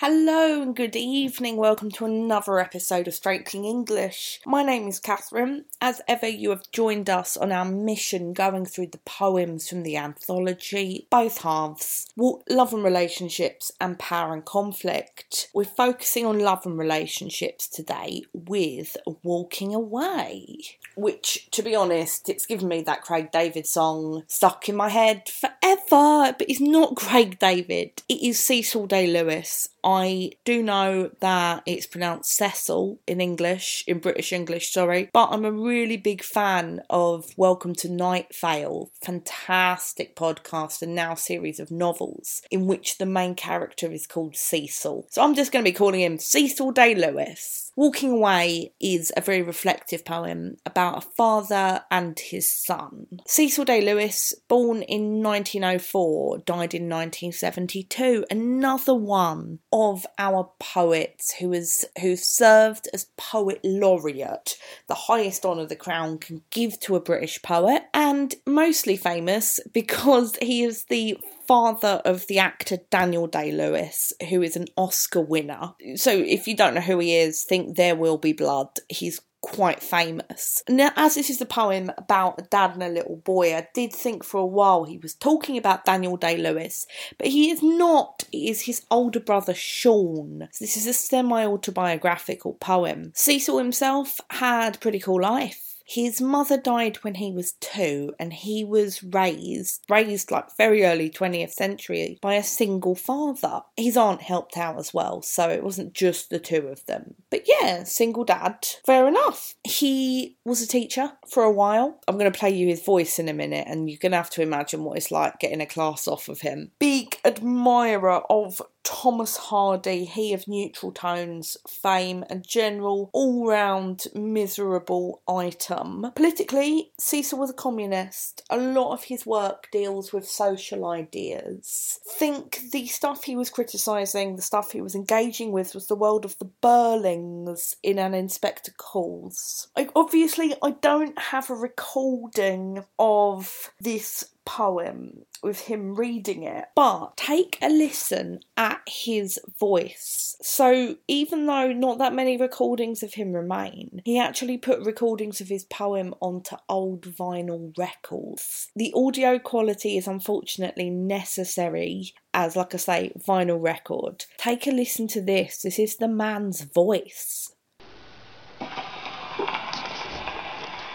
Hello and good evening. Welcome to another episode of Straight Talking English. My name is Catherine. As ever, you have joined us on our mission going through the poems from the anthology, both halves, love and relationships, and power and conflict. We're focusing on love and relationships today with Walking Away, which, to be honest, it's given me that Craig David song stuck in my head forever, but it's not Craig David, it is Cecil Day Lewis. I do know that it's pronounced Cecil in English, in British English, sorry, but I'm a really big fan of Welcome to Night Vale, fantastic podcast and now series of novels in which the main character is called Cecil. So I'm just going to be calling him Cecil Day Lewis. Walking Away is a very reflective poem about a father and his son. Cecil Day Lewis, born in 1904, died in 1972, another one of our poets who has who served as poet laureate, the highest honour the crown can give to a British poet, and mostly famous because he is the father of the actor Daniel Day Lewis, who is an Oscar winner. So if you don't know who he is, think There Will Be Blood. He's quite famous. Now, as this is a poem about a dad and a little boy, I did think for a while he was talking about Daniel Day Lewis, but he is not. It is his older brother Sean. So this is a semi autobiographical poem. Cecil himself had pretty cool life. His mother died when he was two, and he was raised, raised like very early 20th century, by a single father. His aunt helped out as well, so it wasn't just the two of them. But yeah, single dad, fair enough. He was a teacher for a while. I'm going to play you his voice in a minute, and you're going to have to imagine what it's like getting a class off of him. Big admirer of Thomas Hardy, he of neutral tones, fame, and general all round miserable item. Politically, Cecil was a communist. A lot of his work deals with social ideas. Think the stuff he was criticising, the stuff he was engaging with, was the world of the Birlings in An Inspector Calls. I, obviously, I don't have a recording of this poem with him reading it, but take a listen at his voice. So, even though not that many recordings of him remain, he actually put recordings of his poem onto old vinyl records. The audio quality is unfortunately necessary as, like I say, vinyl record. Take a listen to this. This is the man's voice.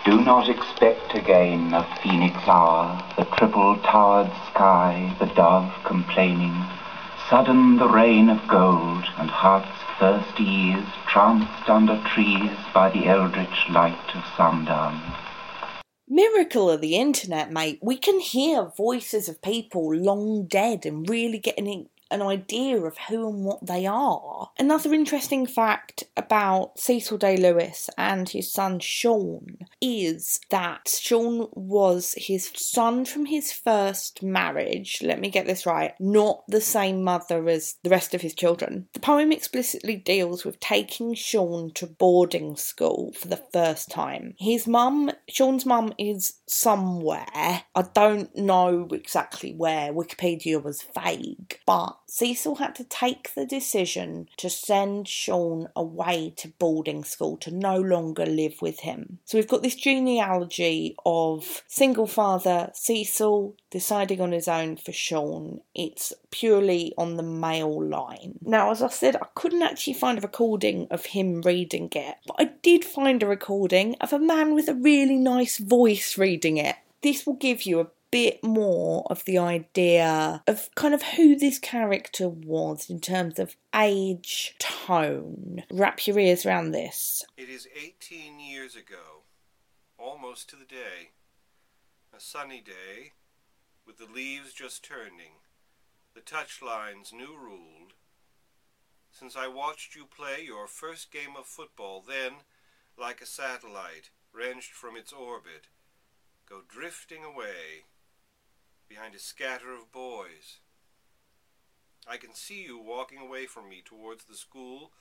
Do not expect again a phoenix hour, the triple towered sky, the dove complaining, sudden the rain of gold, and heart's thirsty ears tranced under trees by the eldritch light of sundown. Miracle of the internet, mate. We can hear voices of people long dead and really getting an idea of who and what they are. Another interesting fact about Cecil Day Lewis and his son Sean is that Sean was his son from his first marriage. Let me get this right, not the same mother as the rest of his children. The poem explicitly deals with taking Sean to boarding school for the first time. His mum, Sean's mum, is somewhere. I don't know exactly where. Wikipedia was vague, but Cecil had to take the decision to send Sean away to boarding school to no longer live with him. So we've got this genealogy of single father Cecil deciding on his own for Sean. It's purely on the male line. Now, as I said, I couldn't actually find a recording of him reading it, but I did find a recording of a man with a really nice voice reading it. This will give you a bit more of the idea of kind of who this character was in terms of age, tone. Wrap your ears around this. It is 18 years ago, almost to the day. A sunny day, with the leaves just turning, the touch lines new ruled. Since I watched you play your first game of football, then, like a satellite wrenched from its orbit, go drifting away behind a scatter of boys. I can see you walking away from me towards the school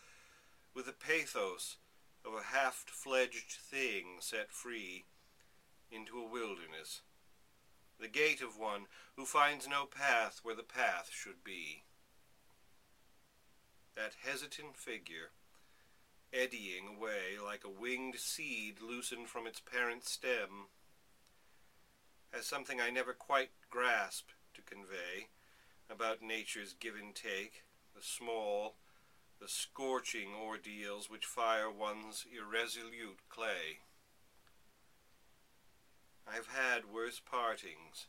with the pathos of a half-fledged thing set free into a wilderness, the gait of one who finds no path where the path should be. that hesitant figure, eddying away like a winged seed loosened from its parent stem, as something I never quite grasped to convey about nature's give and take, the small, the scorching ordeals which fire one's irresolute clay. I've had worse partings,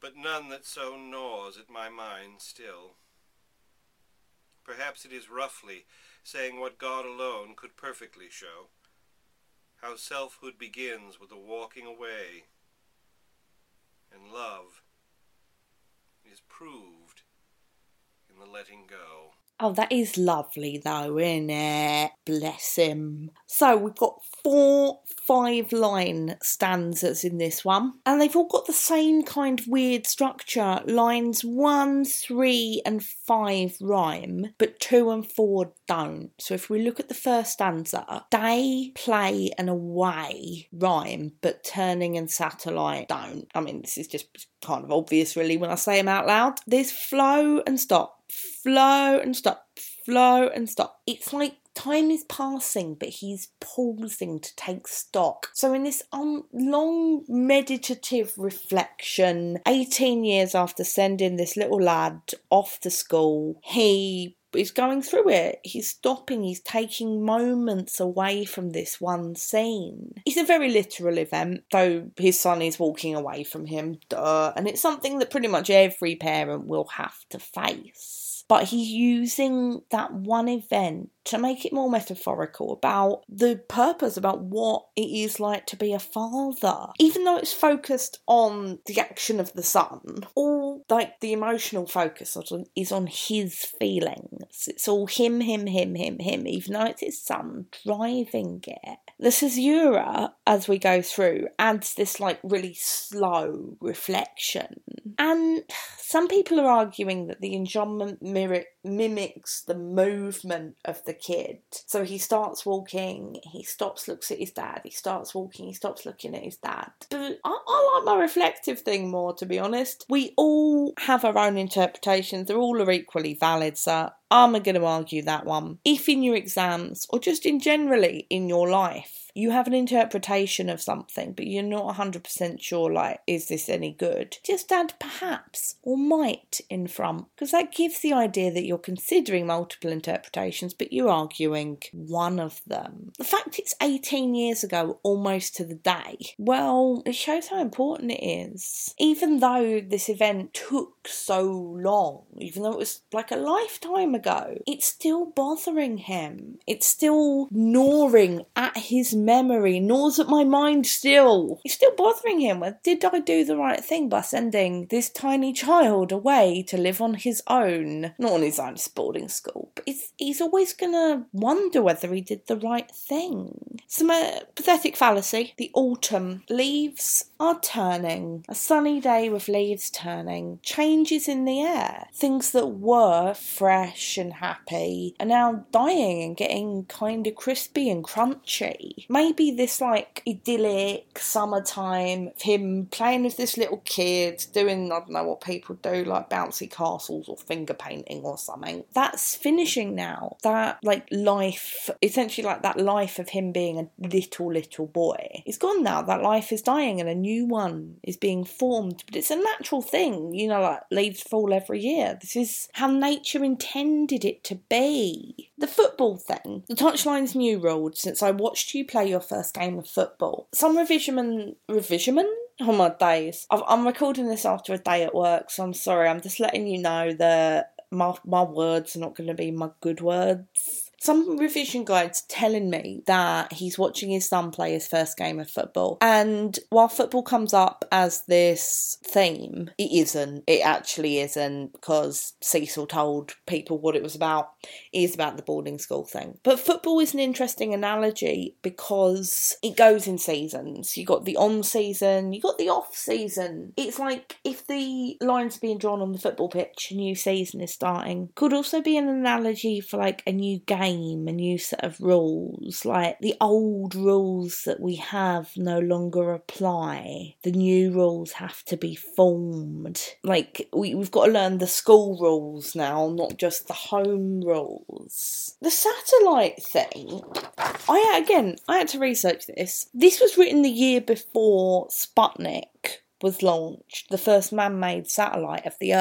but none that so gnaws at my mind still. Perhaps it is roughly saying what God alone could perfectly show, how selfhood begins with a walking away, and love is proved in the letting go. Oh, that is lovely though, isn't it? Bless him. So we've got four five line stanzas in this one, and they've all got the same kind of weird structure. Lines one, three, and five rhyme, but two and four don't. So if we look at the first stanza, day, play, and away rhyme, but turning and satellite don't. I mean, this is just kind of obvious really when I say them out loud. There's flow and stop flow and stop, flow and stop. It's like time is passing, but he's pausing to take stock. So, in this long meditative reflection, 18 years after sending this little lad off to school, he is going through it. He's stopping, he's taking moments away from this one scene. It's a very literal event, though his son is walking away from him, duh, and it's something that pretty much every parent will have to face but he's using that one event to make it more metaphorical about the purpose, about what it is like to be a father. Even though it's focused on the action of the son, all like the emotional focus is on his feelings. It's all him, him, him, him, him, even though it's his son driving it. The caesura, as we go through, adds this like really slow reflection. And some people are arguing that the enjambment mimics the movement of the kid. So he starts walking, he stops, looks at his dad, he starts walking, he stops looking at his dad. But I, I like my reflective thing more, to be honest. We all have our own interpretations, they're all are equally valid, so I'm going to argue that one. If in your exams, or just in generally in your life, you have an interpretation of something, but you're not 100% sure, like, is this any good? Just add perhaps or might in front, because that gives the idea that you're considering multiple interpretations, but you're arguing one of them. The fact it's 18 years ago, almost to the day, well, it shows how important it is. Even though this event took so long, even though it was like a lifetime ago, it's still bothering him. It's still gnawing at his memory, gnaws at my mind still. It's still bothering him. Did I do the right thing by sending this tiny child away to live on his own? Not on his own boarding school, but he's always gonna wonder whether he did the right thing. Some uh, pathetic fallacy. The autumn leaves are turning. A sunny day with leaves turning. Changes in the air. Things that were fresh and happy are now dying and getting kind of crispy and crunchy maybe this like idyllic summertime of him playing with this little kid, doing I don't know what people do, like bouncy castles or finger painting or something. That's finishing now. That like life, essentially like that life of him being a little little boy, is gone now. That life is dying and a new one is being formed. But it's a natural thing, you know, like leaves fall every year. This is how nature intended it to be. The football thing, the touchline's new ruled since I watched you play your first game of football. Some revisionman, revisionman? Oh my days. i am recording this after a day at work, so I'm sorry. I'm just letting you know that my, my words are not going to be my good words some revision guides telling me that he's watching his son play his first game of football. And while football comes up as this theme, it isn't. It actually isn't because Cecil told people what it was about. It is about the boarding school thing. But football is an interesting analogy because it goes in seasons. You got the on season, you got the off season. It's like if the lines are being drawn on the football pitch, a new season is starting. Could also be an analogy for like a new game game, a new set of rules. Like the old rules that we have no longer apply. The new rules have to be formed. Like we, we've got to learn the school rules now, not just the home rules. The satellite thing, I again, I had to research this. This was written the year before Sputnik was launched, the first man made satellite of the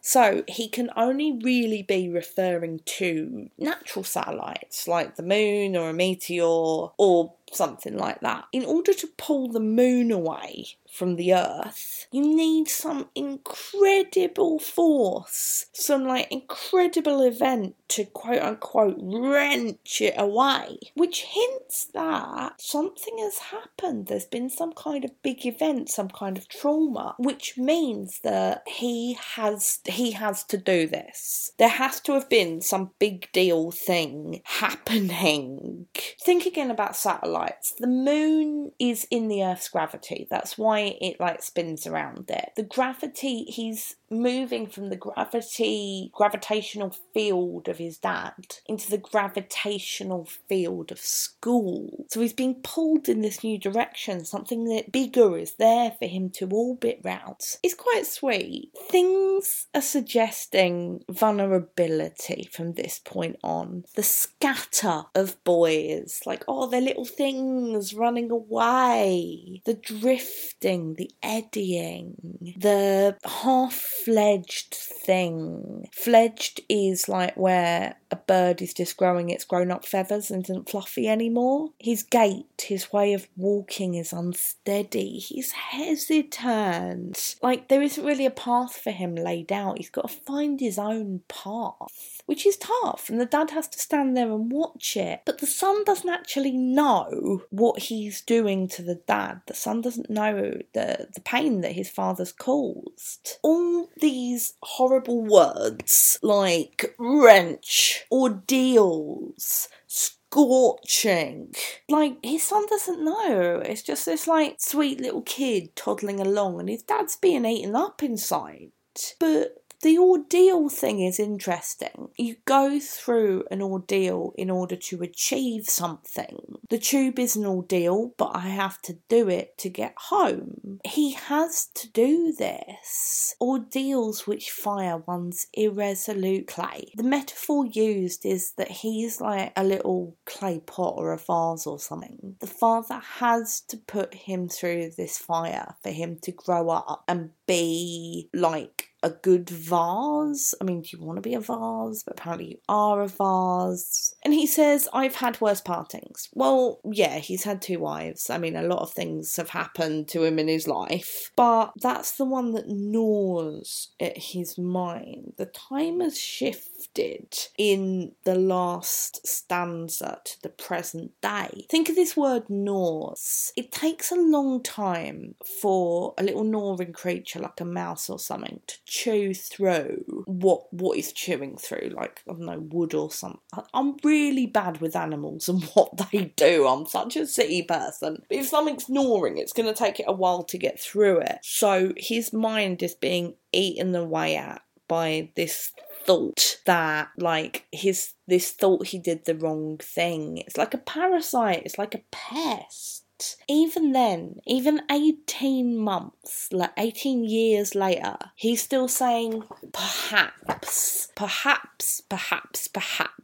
So he can only really be referring to natural satellites like the moon or a meteor or something like that. In order to pull the moon away from the earth, you need some incredible force, some like incredible event to quote unquote wrench it away, which hints that something has happened. There's been some kind of big event, some kind of trauma, which means that he has he has to do this. There has to have been some big deal thing happening. Think again about satellites. The moon is in the Earth's gravity. That's why it like spins around it. The gravity he's moving from the gravity gravitational field of his dad into the gravitational field of school. So he's being pulled in this new direction. Something that bigger is there for him to orbit round. It's quite sweet. Things are suggesting vulnerability from this point on. The scatter of boys, like oh they're little things running away. The drifting, the eddying, the half fledged thing. Fledged is like where a bird is just growing its grown up feathers and isn't fluffy anymore. His gait, his way of walking is unsteady. He's hesitant. Like there isn't really a path for him laid out. He's got to find his own path, which is tough. And the dad has to stand there and watch it. But the son doesn't actually know what he's doing to the dad. The son doesn't know the, the pain that his father's caused. All these horrible words like wrench, ordeals, scorching. Like, his son doesn't know. It's just this, like, sweet little kid toddling along, and his dad's being eaten up inside. But the ordeal thing is interesting. You go through an ordeal in order to achieve something. The tube is an ordeal, but I have to do it to get home. He has to do this. Ordeals which fire one's irresolute clay. The metaphor used is that he's like a little clay pot or a vase or something. The father has to put him through this fire for him to grow up and be like a good vase. I mean, do you want to be a vase? But apparently you are a vase. And he says, I've had worse partings. Well, yeah, he's had two wives. I mean, a lot of things have happened to him in his life, but that's the one that gnaws at his mind. The time has shifted in the last stanza to the present day. Think of this word gnaws. It takes a long time for a little gnawing creature like a mouse or something to chew through what what is chewing through, like I don't know, wood or something. I'm really bad with animals and what they do. I'm such a city person. If something's gnawing, it's going to take it a while to get through it. So his mind is being eaten away at by this thought that like his this thought he did the wrong thing. It's like a parasite. It's like a pest even then, even 18 months, like 18 years later, he's still saying, perhaps, perhaps, perhaps, perhaps.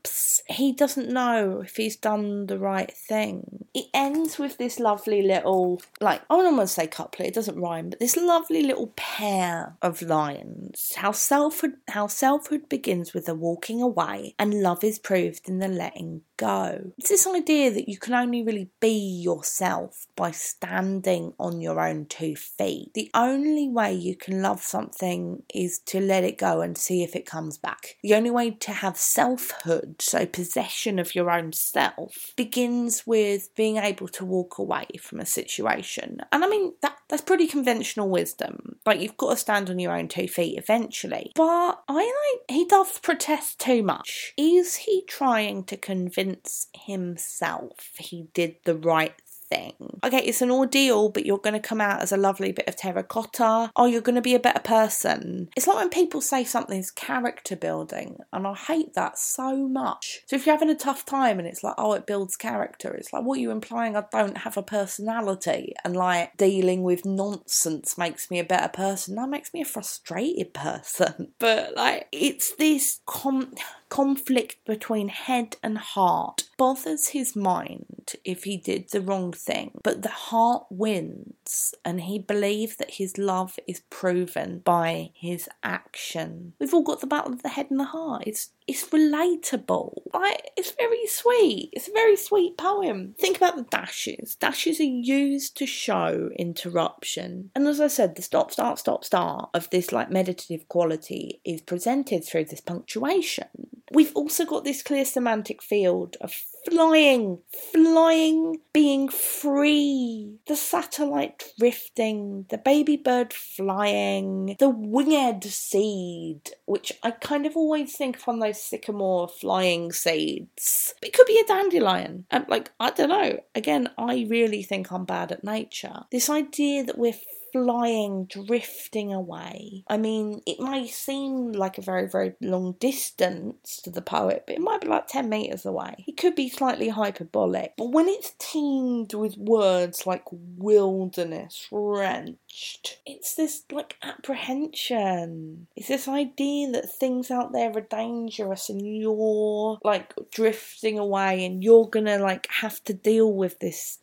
He doesn't know if he's done the right thing. It ends with this lovely little, like, I don't want to say couplet, it doesn't rhyme, but this lovely little pair of lines. How selfhood, how selfhood begins with the walking away, and love is proved in the letting go. It's this idea that you can only really be yourself by standing on your own two feet. The only way you can love something is to let it go and see if it comes back. The only way to have selfhood, so possession of your own self, begins with being able to walk away from a situation. And I mean that that's pretty conventional wisdom. Like you've got to stand on your own two feet eventually. But I like he does protest too much. Is he trying to convince himself he did the right thing. Okay, it's an ordeal, but you're going to come out as a lovely bit of terracotta. Oh, you're going to be a better person. It's like when people say something's character building, and I hate that so much. So if you're having a tough time and it's like, oh, it builds character, it's like, what are you implying? I don't have a personality, and like dealing with nonsense makes me a better person. That makes me a frustrated person. But like, it's this com- conflict between head and heart bothers his mind if he did the wrong thing, but the heart wins, and he believes that his love is proven by his action. We've all got the battle of the head and the heart. It's it's relatable. Like it's very sweet. It's a very sweet poem. Think about the dashes. Dashes are used to show interruption. And as I said, the stop, start, stop, start of this like meditative quality is presented through this punctuation. We've also got this clear semantic field of flying, flying, being free, the satellite drifting, the baby bird flying, the winged seed, which I kind of always think of on those sycamore flying seeds. It could be a dandelion. And like, I don't know. Again, I really think I'm bad at nature. This idea that we're flying, drifting away. I mean, it may seem like a very, very long distance to the poet, but it might be like 10 metres away. It could be slightly hyperbolic, but when it's teamed with words like wilderness, wrenched, it's this like apprehension. It's this idea that things out there are dangerous and you're like drifting away and you're gonna like have to deal with this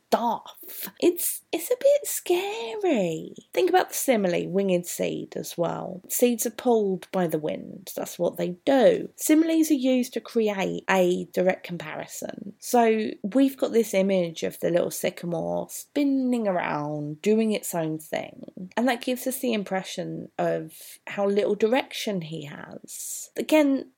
It's it's a bit scary. Think about the simile, winged seed as well. Seeds are pulled by the wind. That's what they do. Similes are used to create a direct comparison. So we've got this image of the little sycamore spinning around, doing its own thing. And that gives us the impression of how little direction he has. Again,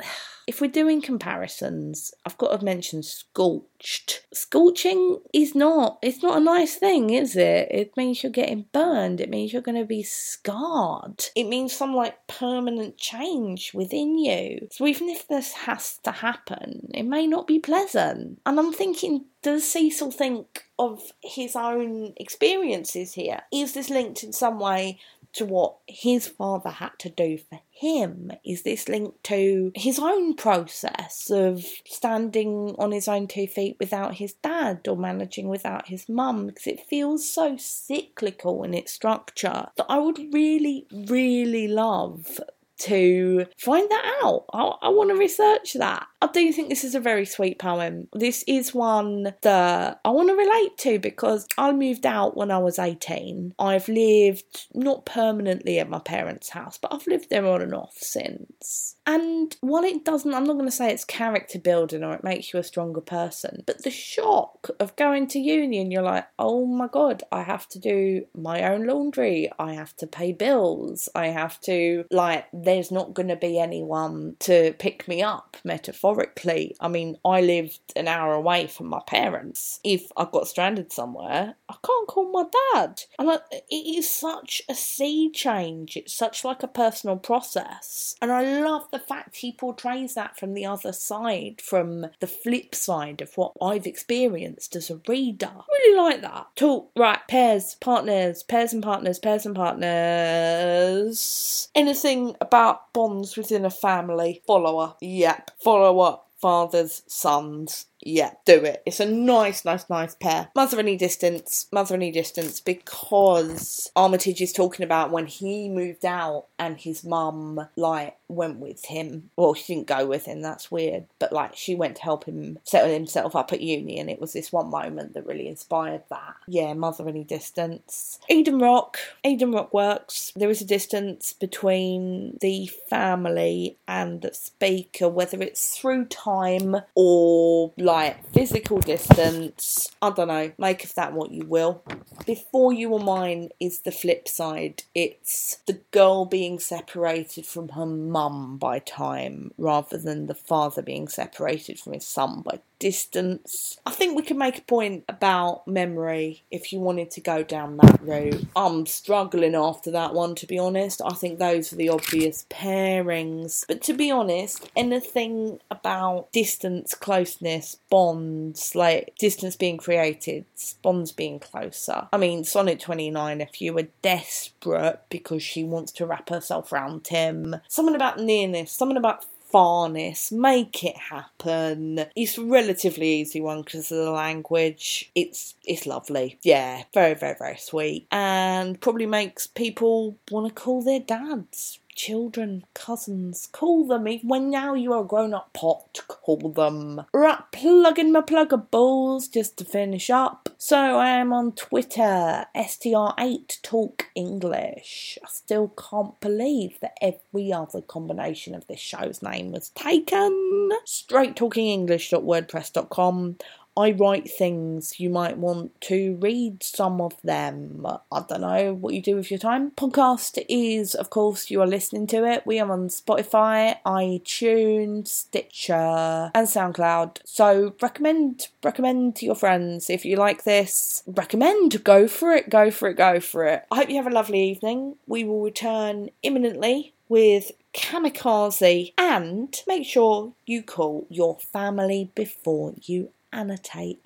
if we're doing comparisons, I've got to mention scorched. Scorching is not it's not a nice thing, is it? It means you're getting burned. It means you're going to be scarred. It means some like permanent change within you. So even if this has to happen, it may not be pleasant. And I'm thinking, does Cecil think of his own experiences here? Is this linked in some way to what his father had to do for him? Is this linked to his own process of standing on his own two feet without his dad or managing without his mum? Because it feels so cyclical in its structure that I would really, really love to find that out. I, I want to research that. I do think this is a very sweet poem. This is one that I want to relate to because I moved out when I was 18. I've lived not permanently at my parents' house, but I've lived there on and off since. And while it doesn't, I'm not going to say it's character building or it makes you a stronger person, but the shock of going to uni and you're like, oh my god, I have to do my own laundry, I have to pay bills, I have to, like, there's not going to be anyone to pick me up, metaphorically. I mean, I lived an hour away from my parents. If I got stranded somewhere, I can't call my dad. And I, it is such a sea change, it's such like a personal process. And I love the fact he portrays that from the other side, from the flip side of what I've experienced as a reader. I really like that. Talk, right, pairs, partners, pairs and partners, pairs and partners. Anything about bonds within a family? Follower. Yep. Follower. Fathers, sons, yeah, do it. It's a nice, nice, nice pair. Mother Any Distance, Mother Any Distance, because Armitage is talking about when he moved out and his mum, like, went with him. Well, she didn't go with him, that's weird, but, like, she went to help him settle himself up at uni, and it was this one moment that really inspired that. Yeah, Mother Any Distance. Eden Rock. Eden Rock works. There is a distance between the family and the speaker, whether it's through time or, like, like physical distance. I don't know, make of that what you will. Before You Were Mine is the flip side. It's the girl being separated from her mum by time rather than the father being separated from his son by distance. I think we could make a point about memory if you wanted to go down that route. I'm struggling after that one, to be honest. I think those are the obvious pairings. But to be honest, anything about distance, closeness, bonds, like distance being created, bonds being closer. I mean, Sonnet 29, if you were desperate because she wants to wrap herself around him, something about nearness, something about farness, make it happen. It's a relatively easy one because of the language. It's it's lovely. Yeah, very, very, very sweet. And probably makes people want to call their dads children, cousins, call them. Even when now you are a grown up pot, call them. Right, plugging my pluggables just to finish up. So I am on Twitter, STR8 Talk English. I still can't believe that every other combination of this show's name was taken. Straight Talking English.wordpress.com. I write things. You might want to read some of them. I don't know what you do with your time. Podcast is, of course, you are listening to it. We are on Spotify, iTunes, Stitcher, and SoundCloud. So recommend recommend to your friends if you like this. Recommend. Go for it. Go for it. Go for it. I hope you have a lovely evening. We will return imminently with Kamikaze and make sure you call your family before you annotate